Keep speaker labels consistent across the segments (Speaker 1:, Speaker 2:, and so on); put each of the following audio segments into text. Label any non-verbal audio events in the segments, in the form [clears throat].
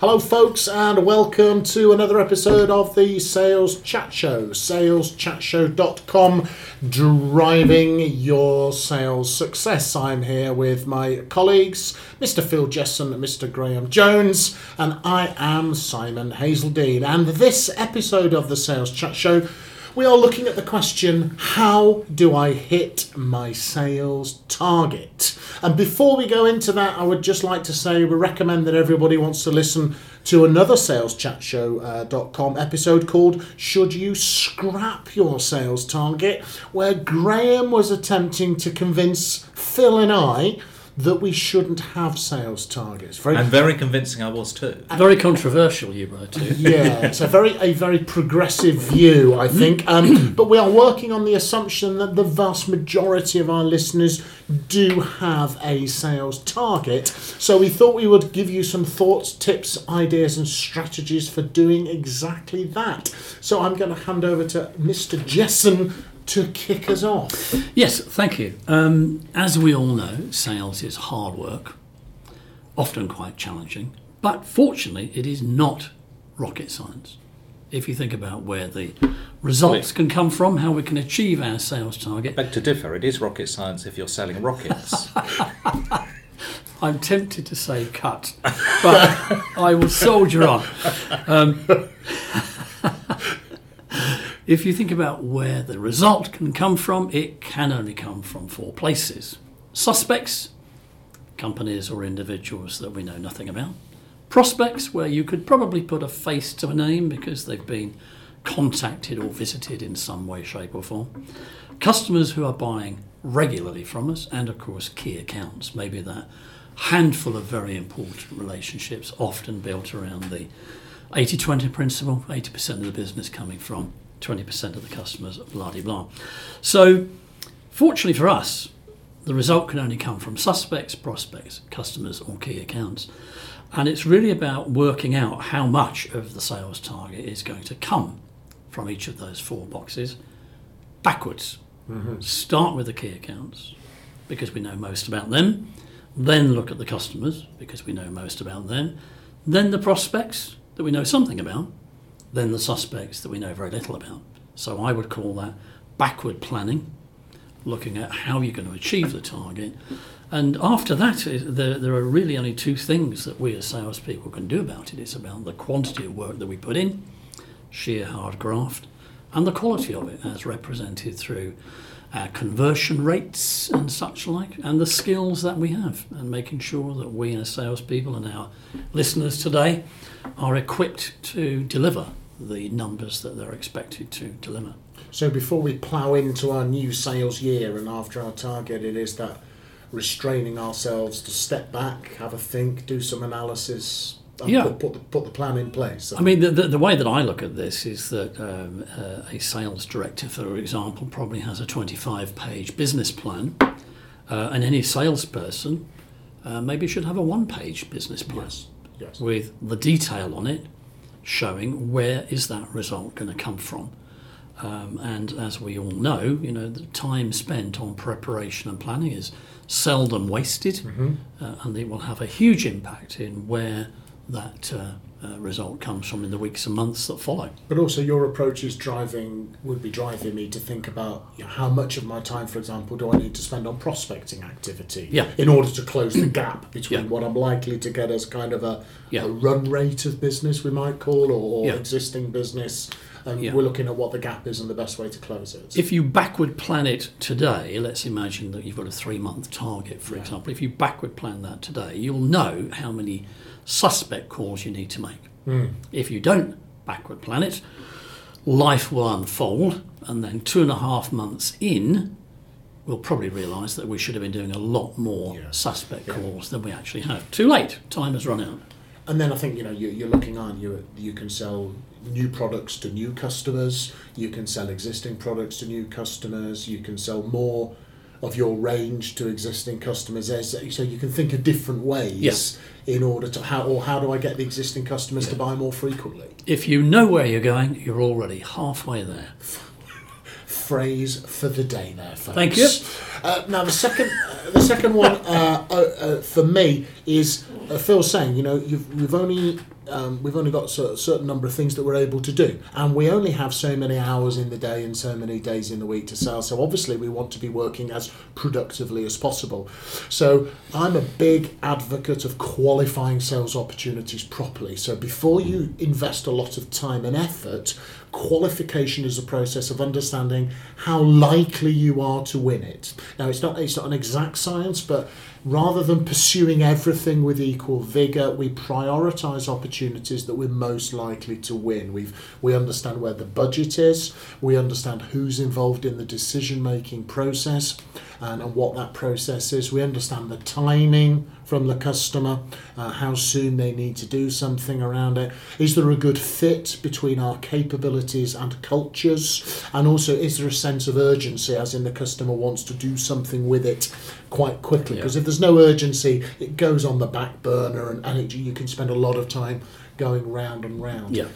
Speaker 1: Hello, folks, and welcome to another episode of the Sales Chat Show. SalesChatShow.com, driving your sales success. I'm here with my colleagues, Mr. Phil Jesson Mr. Graham Jones, and I am Simon Hazeldine. And this episode of the Sales Chat Show we are looking at the question how do I hit my sales target? And before we go into that, I would just like to say we recommend that everybody wants to listen to another saleschatshow.com uh, episode called Should You Scrap Your Sales Target? where Graham was attempting to convince Phil and I that we shouldn't have sales targets.
Speaker 2: Very, and very convincing I was too.
Speaker 3: Very controversial, you were too. [laughs]
Speaker 1: yeah, it's a very a very progressive view, I think. Um, but we are working on the assumption that the vast majority of our listeners do have a sales target. So we thought we would give you some thoughts, tips, ideas, and strategies for doing exactly that. So I'm going to hand over to Mr. Jesson to kick us off.
Speaker 3: Yes, thank you. Um, as we all know, sales is hard work, often quite challenging, but fortunately, it is not rocket science. If you think about where the results can come from, how we can achieve our sales target.
Speaker 2: Beg to differ, it is rocket science if you're selling rockets. [laughs]
Speaker 3: I'm tempted to say cut, but I will soldier on. Um, [laughs] if you think about where the result can come from, it can only come from four places. Suspects, companies or individuals that we know nothing about, prospects, where you could probably put a face to a name because they've been contacted or visited in some way, shape, or form, customers who are buying regularly from us, and of course, key accounts, maybe that handful of very important relationships, often built around the 80 20 principle, 80% of the business coming from 20% of the customers, blah, blah, blah. So, fortunately for us, the result can only come from suspects, prospects, customers, or key accounts. And it's really about working out how much of the sales target is going to come from each of those four boxes backwards. Mm-hmm. Start with the key accounts because we know most about them, then look at the customers because we know most about them, then the prospects that we know something about, than the suspects that we know very little about. So I would call that backward planning, looking at how you're going to achieve the target. And after that, eh, there, there are really only two things that we as salespeople can do about it. It's about the quantity of work that we put in, sheer hard graft, and the quality of it as represented through our conversion rates and such like, and the skills that we have, and making sure that we as salespeople and our listeners today are equipped to deliver the numbers that they're expected to deliver.
Speaker 1: So before we plough into our new sales year and after our target, it is that restraining ourselves to step back, have a think, do some analysis, yeah. Put, put, the, put the plan in place.
Speaker 3: I mean, the, the, the, way that I look at this is that um, uh, a sales director, for example, probably has a 25 page business plan, uh, and any salesperson uh, maybe should have a one page business plan
Speaker 1: yes. Yes.
Speaker 3: with the detail on it showing where is that result going to come from. Um, and as we all know, you know, the time spent on preparation and planning is seldom wasted, mm-hmm. uh, and it will have a huge impact in where that uh, uh, result comes from in the weeks and months that follow.
Speaker 1: But also, your approach is driving would be driving me to think about you know, how much of my time, for example, do I need to spend on prospecting activity
Speaker 3: yeah.
Speaker 1: in order to close the gap [clears throat] between yeah. what I'm likely to get as kind of a, yeah. a run rate of business, we might call, or, or existing business. And we're looking at what the gap is and the best way to close it.
Speaker 3: If you backward plan it today, let's imagine that you've got a three month target, for example. If you backward plan that today, you'll know how many suspect calls you need to make. Mm. If you don't backward plan it, life will unfold, and then two and a half months in, we'll probably realise that we should have been doing a lot more yeah. suspect yeah. calls than we actually have. Too late, time has run out.
Speaker 1: and then I think you know you, you're looking on you you can sell new products to new customers, you can sell existing products to new customers, you can sell more of your range to existing customers. So you can think of different ways
Speaker 3: Yes.
Speaker 1: in order to how or how do I get the existing customers to buy more frequently?
Speaker 3: If you know where you're going, you're already halfway there.
Speaker 1: Phrase for the day there, folks.
Speaker 3: Thank you.
Speaker 1: Uh, now the second, uh, the second one uh, uh, uh, for me is uh, Phil saying, you know, you've, we've only um, we've only got a certain number of things that we're able to do, and we only have so many hours in the day and so many days in the week to sell. So obviously, we want to be working as productively as possible. So I'm a big advocate of qualifying sales opportunities properly. So before you invest a lot of time and effort, qualification is a process of understanding how likely you are to win it. Now, it's not it's not an exact science, but rather than pursuing everything with equal vigor, we prioritize opportunities that we're most likely to win. We've, we understand where the budget is, we understand who's involved in the decision making process, and, and what that process is. We understand the timing from the customer, uh, how soon they need to do something around it. Is there a good fit between our capabilities and cultures? And also, is there a sense of urgency, as in the customer wants to do something with it quite quickly?
Speaker 3: Yeah.
Speaker 1: Because if there's no urgency, it goes on the back burner and, and it, you can spend a lot of time going round and round.
Speaker 3: Yeah.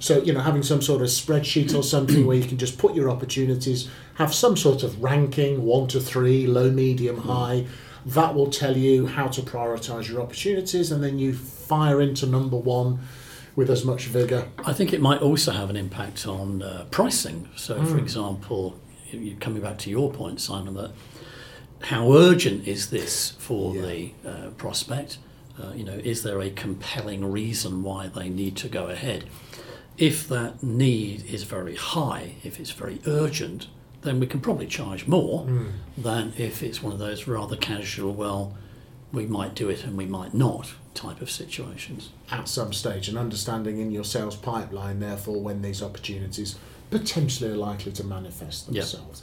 Speaker 1: So, you know, having some sort of spreadsheet or something where you can just put your opportunities, have some sort of ranking one to three, low, medium, high. That will tell you how to prioritize your opportunities, and then you fire into number one with as much vigor.
Speaker 3: I think it might also have an impact on uh, pricing. So, for example, coming back to your point, Simon, that how urgent is this for
Speaker 1: Yeah.
Speaker 3: the uh, prospect? Uh, you know, is there a compelling reason why they need to go ahead? If that need is very high, if it's very urgent, then we can probably charge more than if it's one of those rather casual, well, we might do it and we might not type of situations.
Speaker 1: at some stage and understanding in your sales pipeline, therefore, when these opportunities potentially are likely to manifest themselves.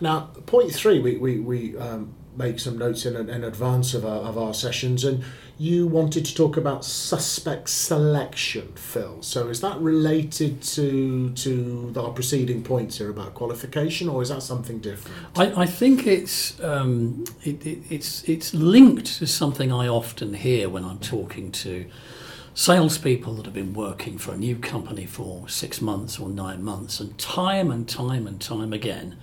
Speaker 1: Now, point three, we, we, we um, make some notes in, in advance of our, of our sessions, and you wanted to talk about suspect selection, Phil. So, is that related to to our preceding points here about qualification, or is that something different?
Speaker 3: I, I think it's um, it, it, it's it's linked to something I often hear when I'm talking to salespeople that have been working for a new company for six months or nine months, and time and time and time again,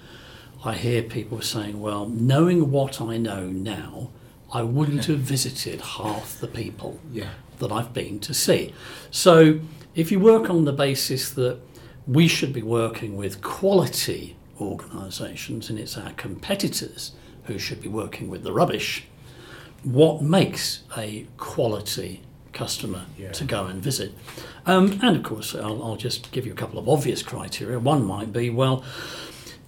Speaker 3: I hear people saying, "Well, knowing what I know now, I wouldn't have visited half the people."
Speaker 1: Yeah.
Speaker 3: that I've been to see. So if you work on the basis that we should be working with quality organisations and it's our competitors who should be working with the rubbish, what makes a quality customer
Speaker 1: Yeah.
Speaker 3: to go and visit? Um, and of course, I'll, I'll just give you a couple of obvious criteria. One might be, well,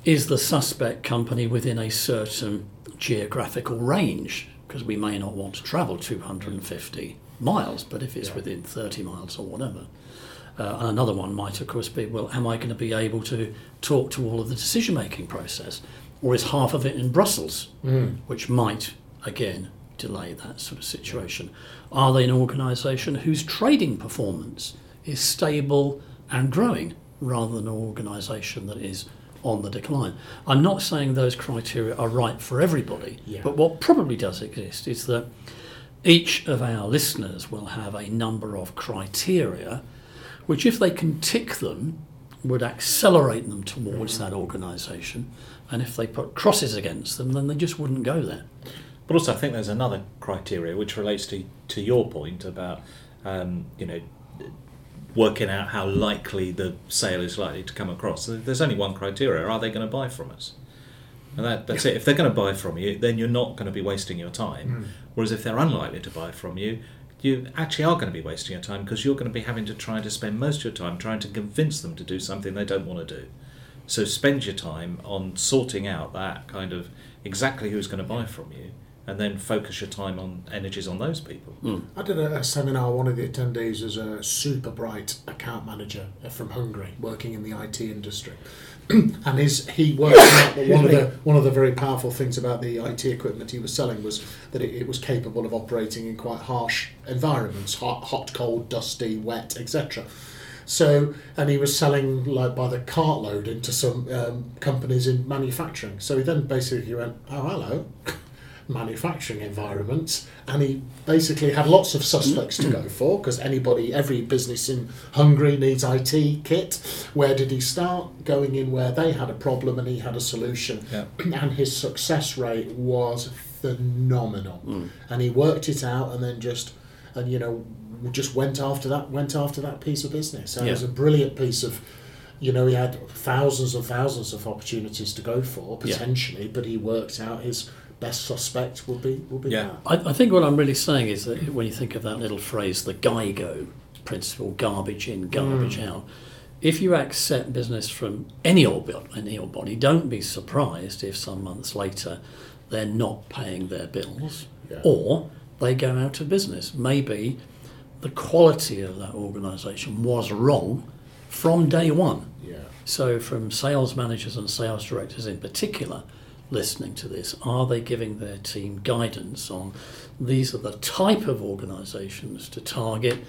Speaker 3: is the suspect company within a certain geographical range? Because we may not want to travel 250 miles, but if it's
Speaker 1: Yeah.
Speaker 3: within 30 miles or whatever. Uh, and another one might, of course, be well, am I going to be able to talk to all of the decision making process? Or is half of it in Brussels, which might, again, delay that sort of situation? Are they an organisation whose trading performance is stable and growing rather than an organisation that is on the decline? I'm not saying those criteria are right for everybody,
Speaker 1: Yeah.
Speaker 3: but what probably does exist is that each of our listeners will have a number of criteria which, if they can tick them, would accelerate them towards mm-hmm. that organisation. And if they put crosses against them, then they just wouldn't go there.
Speaker 2: But also, I think there's another criteria which relates to to your point about um, you know working out how likely the sale is likely to come across. There's only one criteria: are they going to buy from us? And that, that's it. If they're going to buy from you, then you're not going to be wasting your time. Whereas if they're unlikely to buy from you, you actually are going to be wasting your time because you're going to be having to try to spend most of your time trying to convince them to do something they don't want to do. So spend your time on sorting out that kind of exactly who's going to buy from you, and then focus your time on energies on those people.
Speaker 1: I did a, a seminar. One of the attendees was a super bright account manager from Hungary, working in the IT industry. [clears throat] and his he worked out that one of the one of the very powerful things about the IT equipment he was selling was that it, it was capable of operating in quite harsh environments, hot, hot, cold, dusty, wet, etc. So, and he was selling like by the cartload into some um, companies in manufacturing. So he then basically went, "Oh, hello." [laughs] manufacturing environments and he basically had lots of suspects to go for because anybody every business in Hungary needs IT kit. Where did he start? Going in where they had a problem and he had a solution.
Speaker 2: Yeah. [clears throat]
Speaker 1: and his success rate was phenomenal. Hmm. And he worked it out and then just and you know just went after that went after that piece of business. And it was a brilliant piece of you know, he had thousands and thousands of opportunities to go for
Speaker 3: Yeah.
Speaker 1: potentially, but he worked out his best suspect would be would be
Speaker 2: Yeah.
Speaker 1: that.
Speaker 3: I, I think what I'm really saying is that when you think of that little phrase, the GIGO principle, garbage in, garbage
Speaker 1: Mm.
Speaker 3: out, if you accept business from any old, bo- any old body, don't be surprised if some months later they're not paying their bills
Speaker 1: Yeah.
Speaker 3: or they go out of business. Maybe the quality of that organisation was wrong from day one.
Speaker 1: Yeah.
Speaker 3: So, from sales managers and sales directors in particular listening to this, are they giving their team guidance on these are the type of organisations to target?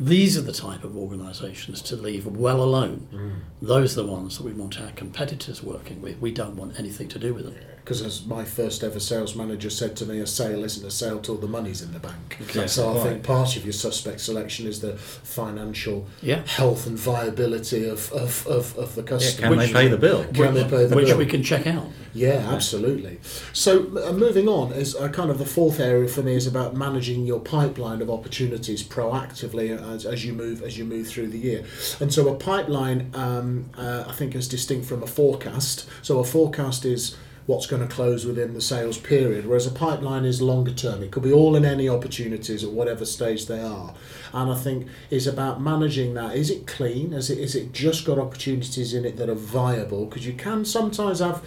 Speaker 3: These are the type of organisations to leave well alone. Mm. Those are the ones that we want our competitors working with. We don't want anything to do with them.
Speaker 1: Because as my first ever sales manager said to me, a sale isn't a sale till the money's in the bank.
Speaker 2: Exactly
Speaker 1: so I
Speaker 2: right.
Speaker 1: think part of your suspect selection is the financial
Speaker 3: Yeah.
Speaker 1: health and viability of, of, of, of the
Speaker 2: Yeah,
Speaker 1: customer.
Speaker 2: can they pay the bill?
Speaker 1: Can they pay the
Speaker 3: which
Speaker 1: bill?
Speaker 3: we can check out.
Speaker 1: Yeah, absolutely. So uh, moving on is uh, kind of the fourth area for me is about managing your pipeline of opportunities proactively as, as you move as you move through the year. And so a pipeline, um, uh, I think, is distinct from a forecast. So a forecast is what's going to close within the sales period, whereas a pipeline is longer term. It could be all and any opportunities at whatever stage they are. And I think is about managing that. Is it clean? Is it is it just got opportunities in it that are viable? Because you can sometimes have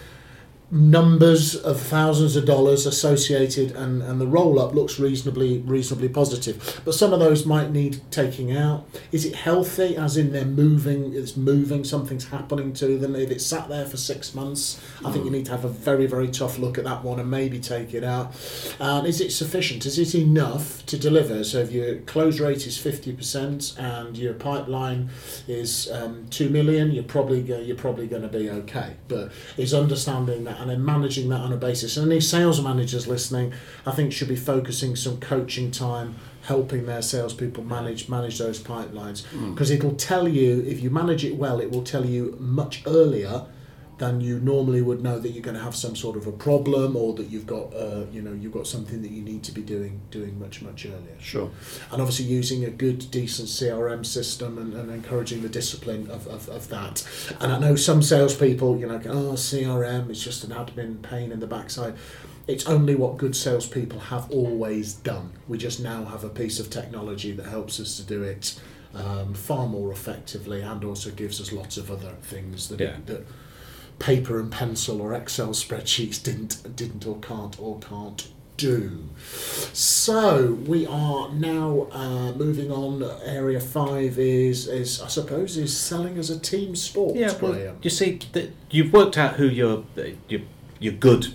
Speaker 1: numbers of thousands of dollars associated and, and the roll up looks reasonably reasonably positive. But some of those might need taking out. Is it healthy as in they're moving it's moving something's happening to them? If it's sat there for six months I think you need to have a very very tough look at that one and maybe take it out. And is it sufficient? Is it enough to deliver? So if your close rate is 50% and your pipeline is um, 2 million you're probably you're probably going to be okay. But is understanding that and then managing that on a basis. And any sales managers listening I think should be focusing some coaching time helping their salespeople manage manage those pipelines. Hmm. Because it'll tell you if you manage it well it will tell you much earlier than you normally would know that you're going to have some sort of a problem or that you've got uh, you know you've got something that you need to be doing doing much much earlier
Speaker 3: Sure.
Speaker 1: and obviously using a good decent CRM system and, and encouraging the discipline of, of, of that and I know some salespeople you know oh CRM is just an admin pain in the backside it's only what good salespeople have always done we just now have a piece of technology that helps us to do it um, far more effectively and also gives us lots of other things that,
Speaker 2: Yeah.
Speaker 1: that paper and pencil or Excel spreadsheets didn't didn't or can't or can't do. So we are now uh, moving on. Area five is is I suppose is selling as a team sport.
Speaker 2: Yeah, well, you see, that you've worked out who your your, your good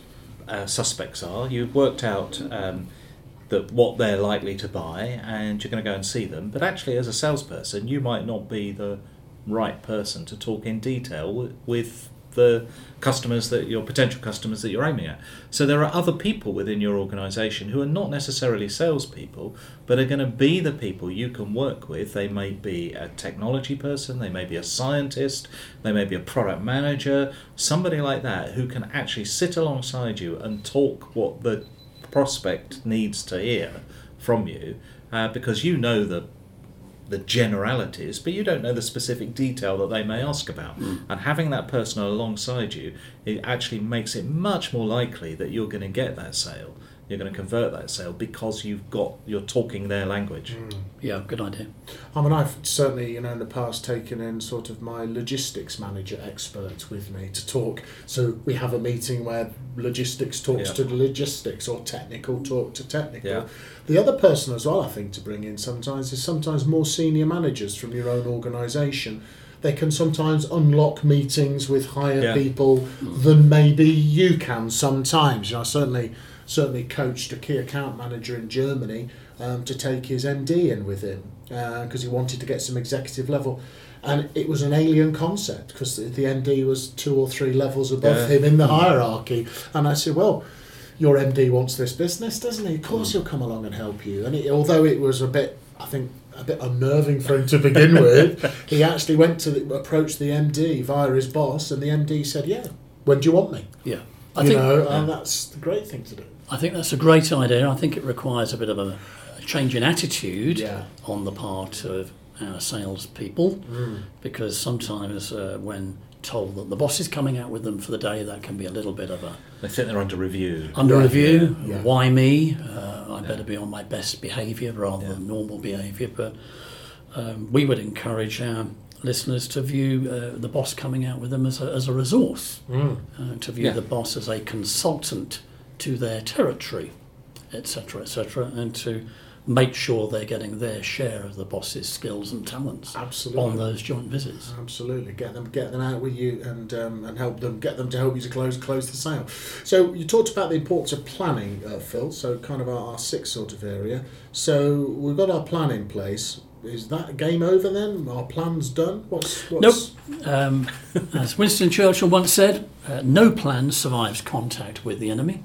Speaker 2: uh, suspects are. You've worked out um, that what they're likely to buy, and you're going to go and see them. But actually, as a salesperson, you might not be the right person to talk in detail wi- with the customers that your potential customers that you're aiming at. So there are other people within your organisation who are not necessarily salespeople, but are going to be the people you can work with. They may be a technology person, they may be a scientist, they may be a product manager, somebody like that who can actually sit alongside you and talk what the prospect needs to hear from you, uh, because you know the the generalities, but you don't know the specific detail that they may ask about. Hmm. And having that person alongside you, it actually makes it much more likely that you're going to get that sale. You're going to convert that sale because you've got you're talking their language. Mm.
Speaker 3: Yeah, good idea.
Speaker 1: I mean, I've certainly, you know, in the past taken in sort of my logistics manager expert with me to talk. So we have a meeting where logistics talks
Speaker 2: Yeah.
Speaker 1: to the logistics or technical talk to technical.
Speaker 2: Yeah.
Speaker 1: The other person as well, I think, to bring in sometimes is sometimes more senior managers from your own organisation they can sometimes unlock meetings with higher
Speaker 2: Yeah.
Speaker 1: people than maybe you can sometimes. You know, I certainly certainly coached a key account manager in Germany um, to take his MD in with him because he wanted to get some executive level. And it was an alien concept because the, the MD was two or three levels above
Speaker 2: Yeah.
Speaker 1: him in the hierarchy. And I said, well, your MD wants this business, doesn't he? Of course he'll come along and help you. And it, although it was a bit, I think, a bit unnerving for him to [laughs] begin with, he actually went to the, approach the MD via his boss, and the MD said, "Yeah, when do you want me?"
Speaker 3: Yeah. I
Speaker 1: you
Speaker 3: think,
Speaker 1: know, and that's the great thing to do.
Speaker 3: I think that's a great idea. I think it requires a bit of a, a change in attitude
Speaker 1: Yeah.
Speaker 3: on the part of our salespeople
Speaker 1: Mm.
Speaker 3: because sometimes uh, when told that the boss is coming out with them for the day, that can be a little bit of a
Speaker 2: They think they're under review.
Speaker 3: under
Speaker 1: Yeah,
Speaker 3: review.
Speaker 1: yeah, yeah.
Speaker 3: Why me? Uh, I better be on my best behaviour rather than normal behaviour. But um, we would encourage our listeners to view uh, the boss coming out with them as a, as a resource,
Speaker 1: Mm.
Speaker 3: uh, to view
Speaker 2: Yeah.
Speaker 3: the boss as a consultant to their territory, etc., etc., and to make sure they're getting their share of the boss's skills and talents
Speaker 1: Absolutely.
Speaker 3: on those joint visits.
Speaker 1: Absolutely, get them get them out with you and um, and help them get them to help you to close close the sale. So you talked about the importance of planning, uh, Phil. So kind of our, our sixth sort of area. So we've got our plan in place. Is that game over then? Our plan's done. What's, what's
Speaker 3: Um, as Winston Churchill once said, uh, no plan survives contact with the enemy.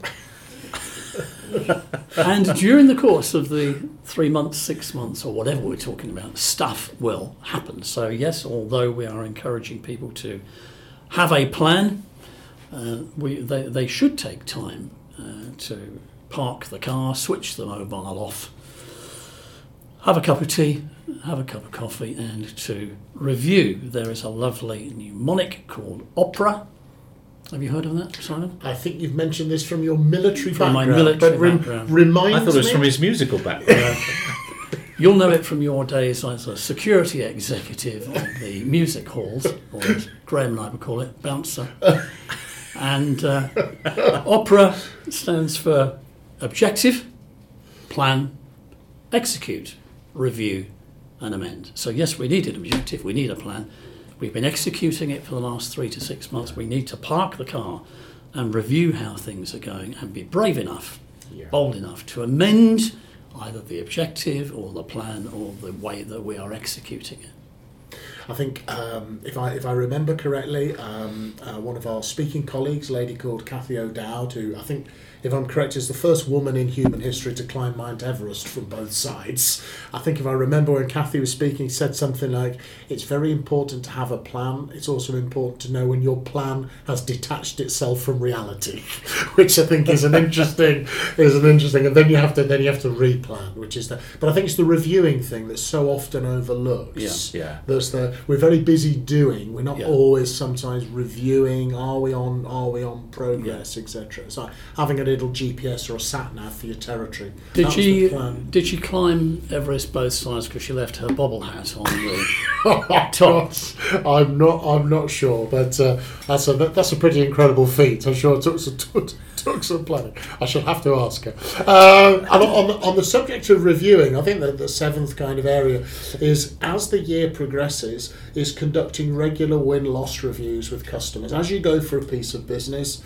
Speaker 3: [laughs] and during the course of the three months, six months, or whatever we're talking about, stuff will happen. So, yes, although we are encouraging people to have a plan, uh, we, they, they should take time uh, to park the car, switch the mobile off, have a cup of tea, have a cup of coffee, and to review. There is a lovely mnemonic called Opera. Have you heard of that, Simon?
Speaker 1: I think you've mentioned this from your military
Speaker 3: From my
Speaker 1: background.
Speaker 3: military
Speaker 1: but rem-
Speaker 3: background.
Speaker 1: Reminds
Speaker 2: I thought it was
Speaker 1: me.
Speaker 2: from his musical background. [laughs]
Speaker 3: You'll know it from your days as a security executive at the music halls, or as Graham and I would call it, bouncer. And uh, OPERA stands for objective, plan, execute, review, and amend. So, yes, we need an objective, we need a plan. We've been executing it for the last three to six months. We need to park the car and review how things are going and be brave enough,
Speaker 1: Yeah.
Speaker 3: bold enough to amend either the objective or the plan or the way that we are executing it.
Speaker 1: I think um, if I if I remember correctly, um, uh, one of our speaking colleagues, a lady called Cathy O'Dowd, who I think, if I'm correct, is the first woman in human history to climb Mount Everest from both sides. I think if I remember when Cathy was speaking, said something like, "It's very important to have a plan. It's also important to know when your plan has detached itself from reality," [laughs] which I think is an interesting [laughs] is an interesting. And then you have to then you have to replan, which is the. But I think it's the reviewing thing that's so often overlooked.
Speaker 3: Yeah.
Speaker 2: yeah.
Speaker 1: There's the we're very busy doing. We're not
Speaker 3: Yeah.
Speaker 1: always sometimes reviewing. Are we on? Are we on progress, etc. So having a little GPS or a sat nav for your territory.
Speaker 3: Did she did she climb Everest both sides because she left her bobble hat on the [laughs]
Speaker 1: Top. I'm not. I'm not sure, but uh, that's a that's a pretty incredible feat. I'm sure it took some [laughs] took, took some planning. I shall have to ask her. Uh, and on the, on the subject of reviewing, I think that the seventh kind of area is as the year progresses, is conducting regular win loss reviews with customers. As you go for a piece of business.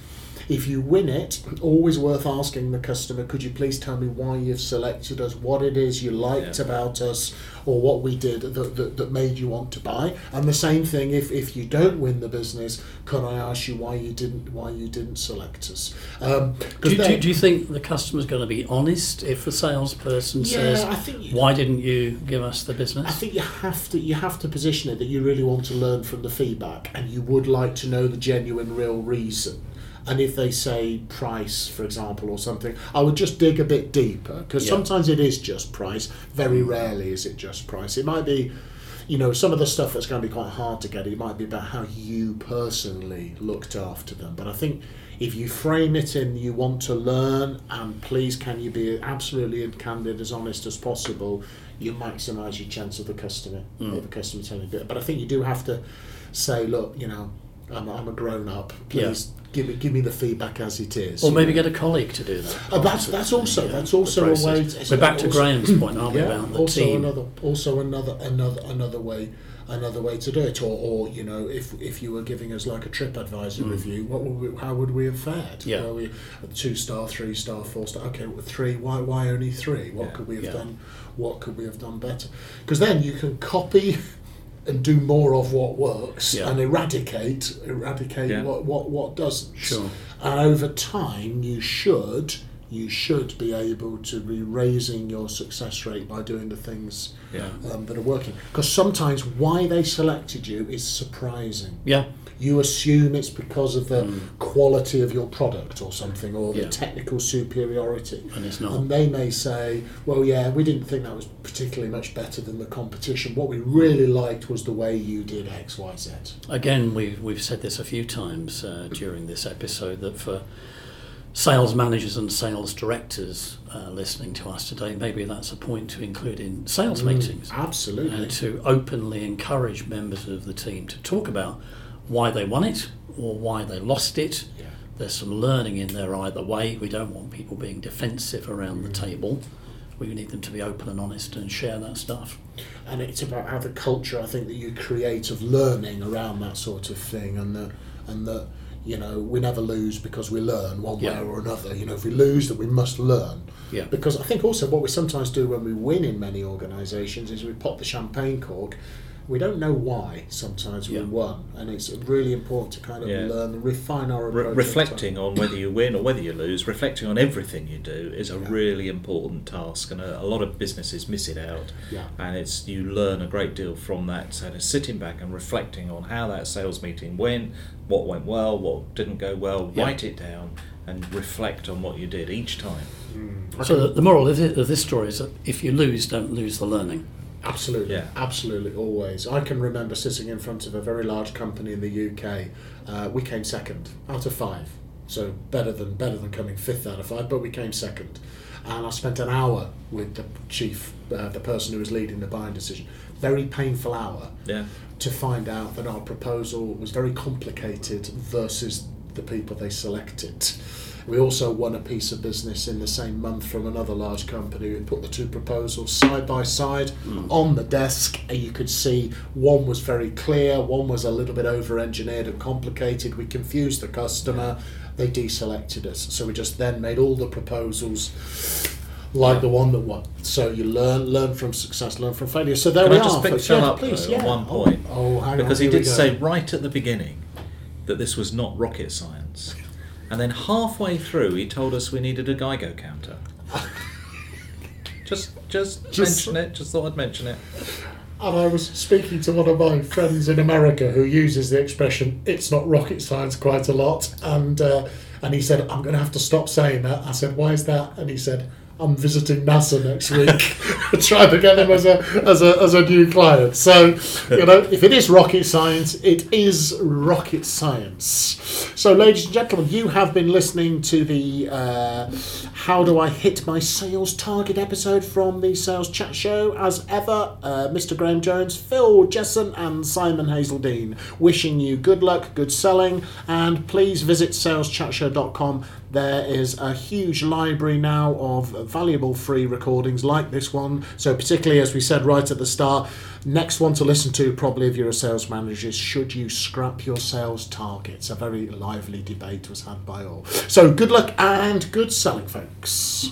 Speaker 1: If you win it, always worth asking the customer, could you please tell me why you've selected us, what it is you liked
Speaker 2: Yeah.
Speaker 1: about us, or what we did that, that, that made you want to buy? And the same thing if, if you don't win the business, can I ask you why you didn't why you didn't select us? Um, 'cause
Speaker 3: do, you- do, do you think the customer's going to be honest if the salesperson
Speaker 1: Yeah,
Speaker 3: says,
Speaker 1: I think you-
Speaker 3: "Why didn't you give us the business?
Speaker 1: I think you have to you have to position it that you really want to learn from the feedback and you would like to know the genuine real reason. And if they say price, for example, or something, I would just dig a bit deeper because
Speaker 3: Yeah.
Speaker 1: sometimes it is just price. Very rarely is it just price. It might be, you know, some of the stuff that's going to be quite hard to get. It might be about how you personally looked after them. But I think if you frame it in, you want to learn, and please can you be absolutely and candid, as honest as possible, you maximise your chance of the customer, hmm. of the customer telling you. But I think you do have to say, look, you know, I'm, I'm a grown up. Please give me give me the feedback as it is.
Speaker 3: or maybe
Speaker 1: know.
Speaker 3: get a colleague to do that.
Speaker 1: Uh, that's that's also
Speaker 3: Yeah,
Speaker 1: that's also a way. to-
Speaker 3: We're back to
Speaker 1: also-
Speaker 3: Graham's point, aren't we,
Speaker 1: yeah,
Speaker 3: about the
Speaker 1: also
Speaker 3: team?
Speaker 1: another also another another another way another way to do it, or, or you know, if if you were giving us like a trip TripAdvisor review, what would we, how would we have fared?
Speaker 3: Mm. Yeah.
Speaker 1: Were we two star, three star, four star? Okay, well, three. Why why only three? What
Speaker 2: Yeah.
Speaker 1: could we have done? What could we have done better? Because then you can copy. And do more of what works,
Speaker 3: Yeah.
Speaker 1: and eradicate eradicate
Speaker 2: Yeah.
Speaker 1: what, what what doesn't.
Speaker 3: Sure.
Speaker 1: And over time, you should you should be able to be raising your success rate by doing the things
Speaker 2: Yeah.
Speaker 1: um, that are working. Because sometimes why they selected you is surprising.
Speaker 3: Yeah.
Speaker 1: You assume it's because of the quality of your product or something, or the
Speaker 3: Mm. Yeah.
Speaker 1: technical superiority.
Speaker 3: And it's not.
Speaker 1: And they may say, well, yeah, we didn't think that was particularly much better than the competition. What we really liked was the way you did X, Y, Z.
Speaker 3: Again, we've, we've said this a few times uh, during this episode that for sales managers and sales directors uh, listening to us today, maybe that's a point to include in sales meetings.
Speaker 1: Absolutely.
Speaker 3: and to openly encourage members of the team to talk about why they won it or why they lost it.
Speaker 1: Yeah.
Speaker 3: There's some learning in there either way. We don't want people being defensive around the mm-hmm. table. We need them to be open and honest and share that stuff.
Speaker 1: and it's about how the culture I think that you create of learning around that sort of thing, and that and that you know we never lose because we learn one
Speaker 3: Yeah.
Speaker 1: way or another. You know, if we lose, that we must learn.
Speaker 3: Yeah.
Speaker 1: Because I think also what we sometimes do when we win in many organisations is we pop the champagne cork. We don't know why sometimes
Speaker 3: Yeah.
Speaker 1: we won, and it's really important to kind of
Speaker 2: Yeah.
Speaker 1: learn and refine our
Speaker 2: Re-
Speaker 1: approach. over
Speaker 2: reflecting on whether you win or whether you lose, reflecting on everything you do is a
Speaker 1: Yeah.
Speaker 2: really important task, and a, a lot of businesses miss it out.
Speaker 1: Yeah.
Speaker 2: And it's you learn a great deal from that. So just sitting back and reflecting on how that sales meeting went, what went well, what didn't go well,
Speaker 3: Yeah.
Speaker 2: write it down, and reflect on what you did each time.
Speaker 1: time.
Speaker 3: So the, the moral of thi- of this story is that if you lose, don't lose the learning.
Speaker 1: Absolutely,
Speaker 2: Yeah.
Speaker 1: absolutely, always. I can remember sitting in front of a very large company in the UK. Uh, we came second out of five, so better than better than coming fifth out of five, but we came second. And I spent an hour with the chief, uh, the person who was leading the buying decision. Very painful hour
Speaker 2: Yeah.
Speaker 1: to find out that our proposal was very complicated versus the people they selected. We also won a piece of business in the same month from another large company who put the two proposals side by side hmm. on the desk, and you could see one was very clear, one was a little bit over engineered and complicated. We confused the customer, they deselected us. So we just then made all the proposals like the one that won. So you learn learn from success, learn from failure. So there
Speaker 2: Can
Speaker 1: we
Speaker 2: I just
Speaker 1: are.
Speaker 2: pick. Phil
Speaker 1: Yeah,
Speaker 2: up
Speaker 1: please,
Speaker 2: though,
Speaker 1: yeah.
Speaker 2: at one
Speaker 1: Oh,
Speaker 2: point?
Speaker 1: Oh, hang
Speaker 2: because
Speaker 1: on,
Speaker 2: he did say right at the beginning that this was not rocket science. And then halfway through, he told us we needed a Geiger counter. just, just,
Speaker 1: Just-
Speaker 2: mention it. Just thought I'd mention it.
Speaker 1: And I was speaking to one of my friends in America who uses the expression "it's not rocket science" quite a lot, and uh, and he said, "I'm going to have to stop saying that." I said, "Why is that?" And he said, "I'm visiting NASA next week, [laughs] trying to get them as a as a as a new client." So you know, if it is rocket science, it is rocket science. So, ladies and gentlemen, you have been listening to the uh, "How Do I Hit My Sales Target" episode from the Sales Chat Show. As ever, uh, Mr. Graham Jones, Phil Jesson, and Simon Hazeldine wishing you good luck, good selling, and please visit saleschatshow.com. There is a huge library now of valuable free recordings like this one. So, particularly as we said right at the start, next one to listen to, probably if you're a sales manager, is should you scrap your sales targets? A very lively debate was had by all. So, good luck and good selling, folks.